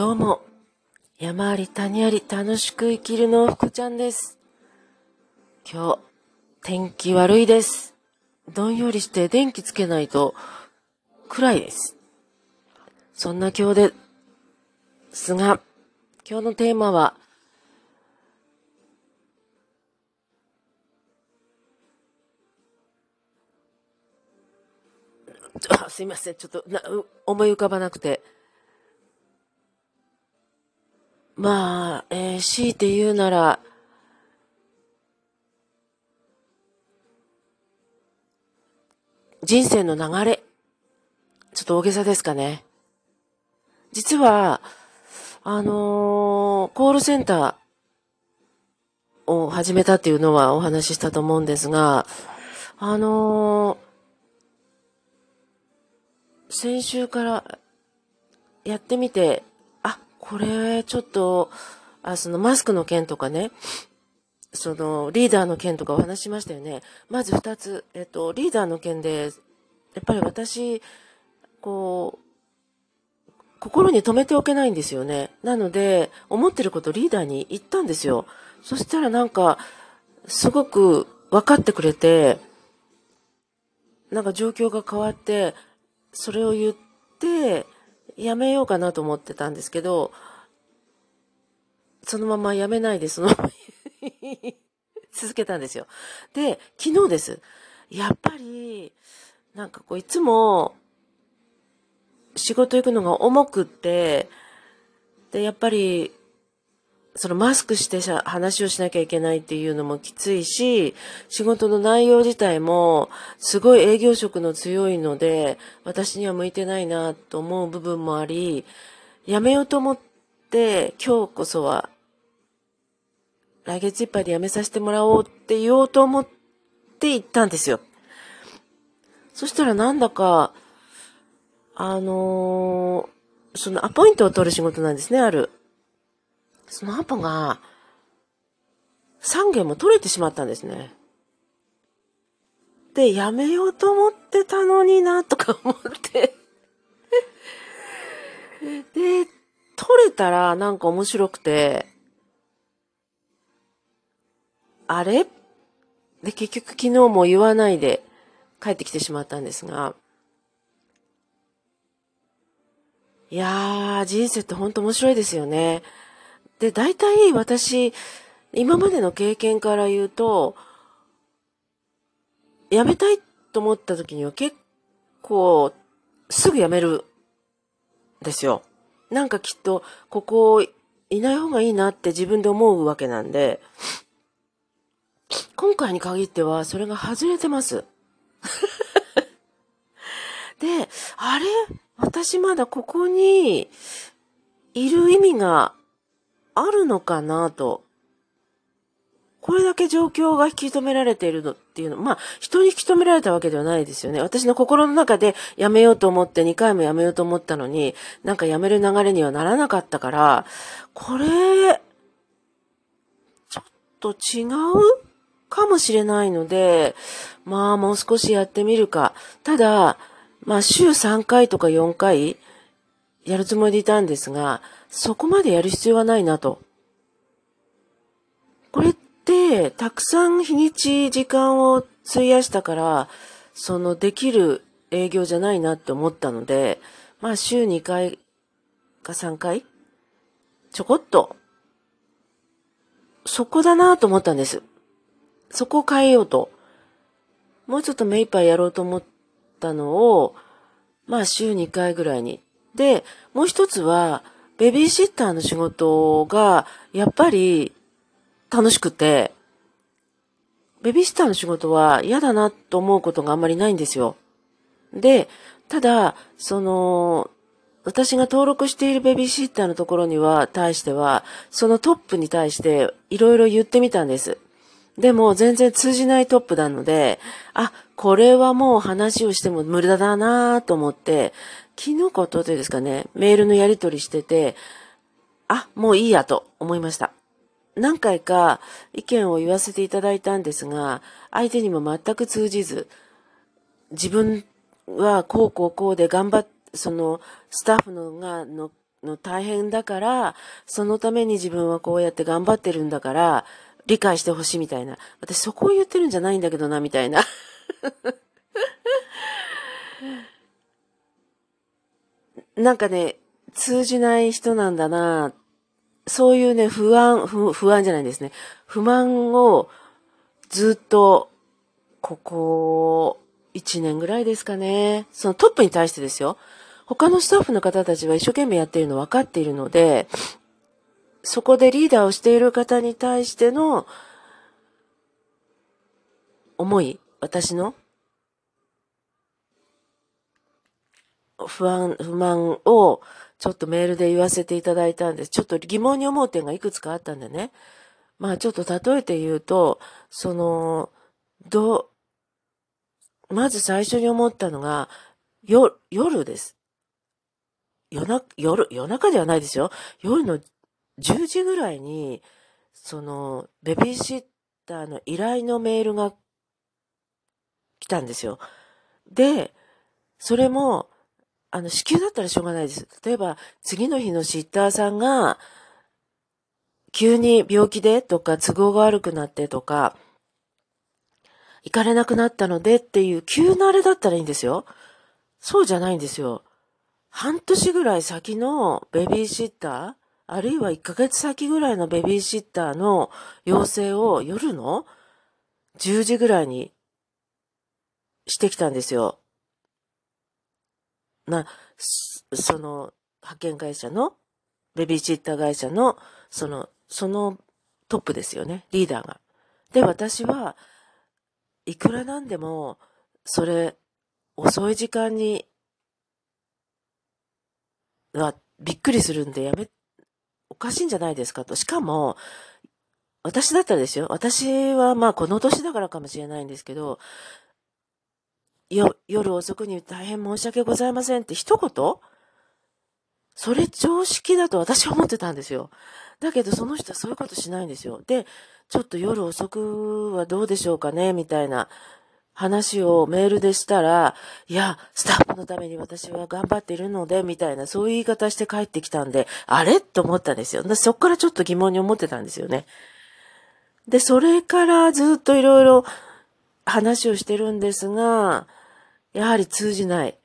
どうも、山あり谷あり楽しく生きるの福ちゃんです。今日、天気悪いです。どんよりして電気つけないと暗いです。そんな今日ですが、今日のテーマは、すいません。ちょっとな思い浮かばなくて。まあ、えー強いて言うなら、人生の流れ。ちょっと大げさですかね。実は、あのーコールセンターを始めたっていうのはお話ししたと思うんですが、あのー先週からやってみて、これちょっと、あ、そのマスクの件とかね、そのリーダーの件とかお話しましたよね。まず二つ、えっと、リーダーの件で、やっぱり私、こう、心に留めておけないんですよね。なので、思ってることリーダーに言ったんですよ。そしたらなんか、すごく分かってくれて、なんか状況が変わって、それを言って、やめようかなと思ってたんですけど、そのままやめないで、そのまま 続けたんですよ。で、昨日です。やっぱり、なんかこう、いつも、仕事行くのが重くって、で、やっぱり、そのマスクしてしゃ話をしなきゃいけないっていうのもきついし、仕事の内容自体もすごい営業職の強いので、私には向いてないなと思う部分もあり、やめようと思って、今日こそは、来月いっぱいで辞めさせてもらおうって言おうと思って行ったんですよ。そしたらなんだか、あのーそのアポイントを取る仕事なんですね、ある。そのアポが、3件も取れてしまったんですね。で、やめようと思ってたのにな、とか思って。で、取れたらなんか面白くて、あれ？で、結局昨日も言わないで帰ってきてしまったんですが、いやー、人生って本当面白いですよね。で、大体私、今までの経験から言うと、辞めたいと思った時には結構、すぐ辞めるですよ。なんかきっと、ここいない方がいいなって自分で思うわけなんで、今回に限ってはそれが外れてます。で、あれ？私まだここにいる意味があるのかなと。これだけ状況が引き止められているのっていうの、まあ、人に引き止められたわけではないですよね。私の心の中でやめようと思って2回もやめようと思ったのに、なんかやめる流れにはならなかったから、これ、ちょっと違うかもしれないので、まあ、もう少しやってみるか。ただ、まあ、週3回とか4回やるつもりでいたんですが、そこまでやる必要はないなと。これって、たくさん日にち、時間を費やしたから、そのできる営業じゃないなって思ったので、まあ週2回か3回ちょこっと、そこだなと思ったんです。そこを変えようと。もうちょっと目いっぱいやろうと思ったのを、まあ週2回ぐらいに。で、もう一つは、ベビーシッターの仕事が、やっぱり楽しくて、ベビーシッターの仕事は嫌だなと思うことがあんまりないんですよ。で、ただ、その、私が登録しているベビーシッターのところには、対しては、そのトップに対していろいろ言ってみたんです。でも全然通じないトップなので、あ、これはもう話をしても無駄だなと思って、昨日か一昨日ですかね、メールのやり取りしてて、あ、もういいやと思いました。何回か意見を言わせていただいたんですが、相手にも全く通じず、自分はこうこうこうで頑張っ、そのスタッフのがのの大変だから、そのために自分はこうやって頑張ってるんだから、理解してほしいみたいな。私そこを言ってるんじゃないんだけどな、みたいな。なんかね、通じない人なんだな、そういうね、不安、不不安じゃないんですね。不満をずっと、ここ、1年ぐらいですかね。そのトップに対してですよ。他のスタッフの方たちは一生懸命やっているの分かっているので、そこでリーダーをしている方に対しての思い、私の不安、不満をちょっとメールで言わせていただいたんです。ちょっと疑問に思う点がいくつかあったんでね。まあちょっと例えて言うと、その、ど、まず最初に思ったのが、よ、夜です。夜な、夜、夜中ではないですよ。夜の10時ぐらいに、その、ベビーシッターの依頼のメールが来たんですよ。で、それも、あの、支給だったらしょうがないです。例えば、次の日のシッターさんが、急に病気でとか、都合が悪くなってとか、行かれなくなったのでっていう急なあれだったらいいんですよ。そうじゃないんですよ。半年ぐらい先のベビーシッター、あるいは1ヶ月先ぐらいのベビーシッターの要請を夜の10時ぐらいにしてきたんですよ。な、その派遣会社の、ベビーシッター会社の、その、そのトップですよね、リーダーが。で、私は、いくらなんでも、それ、遅い時間に、は、びっくりするんでやめ、おかしいんじゃないですかと。しかも、私だったらですよ。私はまあこの年だからかもしれないんですけど、夜遅くに大変申し訳ございませんって一言？それ常識だと私は思ってたんですよ。だけどその人はそういうことしないんですよ。で、ちょっと夜遅くはどうでしょうかね？みたいな話をメールでしたら、いや、スタッフのために私は頑張っているので、みたいな、そういう言い方して帰ってきたんで、あれ？と思ったんですよ。そっからちょっと疑問に思ってたんですよね。で、それからずっといろいろ話をしてるんですが、やはり通じない。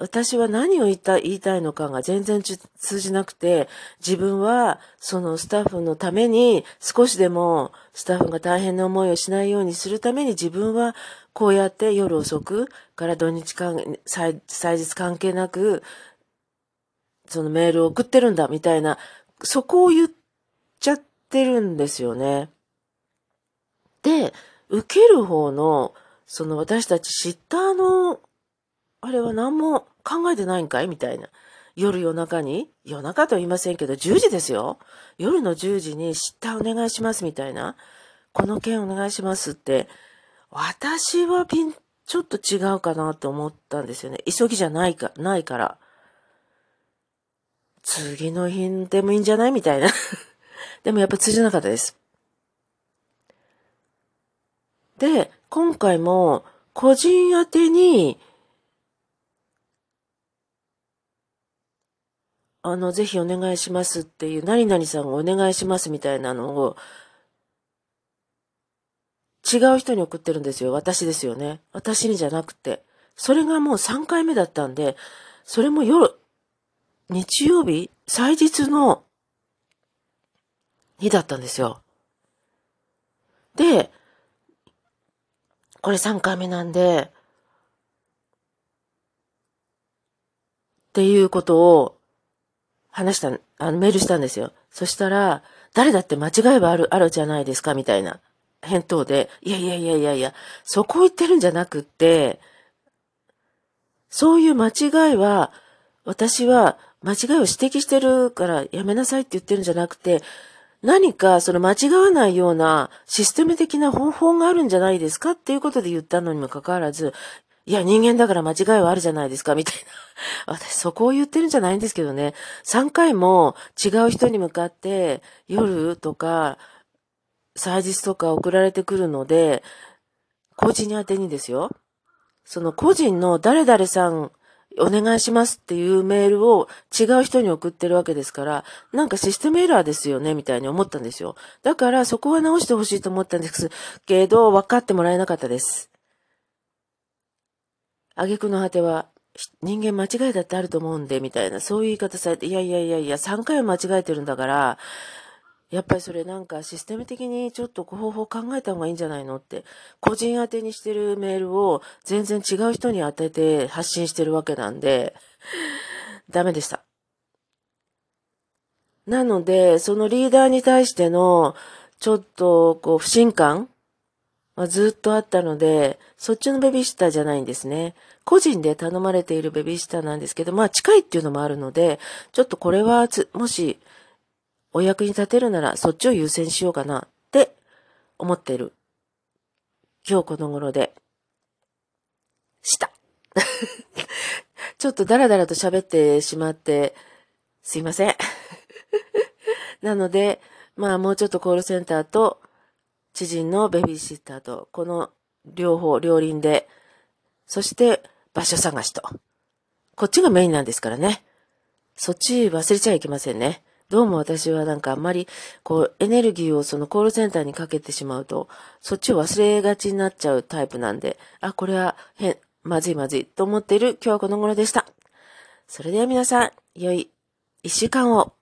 私は何を言いた言いたいのかが全然通じなくて、自分はそのスタッフのために少しでもスタッフが大変な思いをしないようにするために自分はこうやって夜遅くから土日間、祭日関係なく、そのメールを送ってるんだみたいな、そこを言っちゃってるんですよね。で、受ける方の、その私たちシッターの、あれは何も考えてないんかい？みたいな。夜夜中に？夜中とは言いませんけど、10時ですよ。夜の10時に知ったお願いしますみたいな。この件お願いしますって。私はピン、ちょっと違うかなと思ったんですよね。急ぎじゃないか、ないから。次の日でもいいんじゃない？みたいな。でもやっぱ通じなかったです。で、今回も個人宛てにあの、ぜひお願いしますっていう、何々さんがお願いしますみたいなのを、違う人に送ってるんですよ。私ですよね。私にじゃなくて。それがもう3回目だったんで、それも夜、日曜日、祭日の日だったんですよ。で、これ3回目なんで、っていうことを話した、あの、メールしたんですよ。そしたら、誰だって間違いはある、あるじゃないですか、みたいな返答で、いやいやいやいやいや、そこを言ってるんじゃなくって、そういう間違いは、私は間違いを指摘してるからやめなさいって言ってるんじゃなくて、何かその間違わないようなシステム的な方法があるんじゃないですかっていうことで言ったのにもかかわらず、いや、人間だから間違いはあるじゃないですか、みたいな。私、そこを言ってるんじゃないんですけどね。3回も違う人に向かって、夜とか、祭日とか送られてくるので、個人宛てにですよ。その個人の誰々さんお願いしますっていうメールを違う人に送ってるわけですから、なんかシステムエラーですよね、みたいに思ったんですよ。だからそこは直してほしいと思ったんですけど、分かってもらえなかったです。挙句の果ては、人間間違いだってあると思うんで、みたいな、そういう言い方されて、いやいやいやいや、3回は間違えてるんだから、やっぱりそれなんかシステム的にちょっと方法考えた方がいいんじゃないのって、個人宛てにしてるメールを全然違う人に当てて発信してるわけなんで、ダメでした。なので、そのリーダーに対しての、ちょっと、こう、不信感はずっとあったので、そっちのベビーシッターじゃないんですね。個人で頼まれているベビーシッターなんですけど、まあ近いっていうのもあるので、ちょっとこれはもし、お役に立てるならそっちを優先しようかなって思ってる。今日この頃で、した。ちょっとダラダラと喋ってしまって、すいません。なので、まあもうちょっとコールセンターと知人のベビーシッターと、この両方、両輪で、そして場所探しと。こっちがメインなんですからね。そっち忘れちゃいけませんね。どうも私はなんかあんまり、こう、エネルギーをそのコールセンターにかけてしまうと、そっちを忘れがちになっちゃうタイプなんで、あ、これは変、まずいまずいと思っている今日はこの頃でした。それでは皆さん、良い一週間を。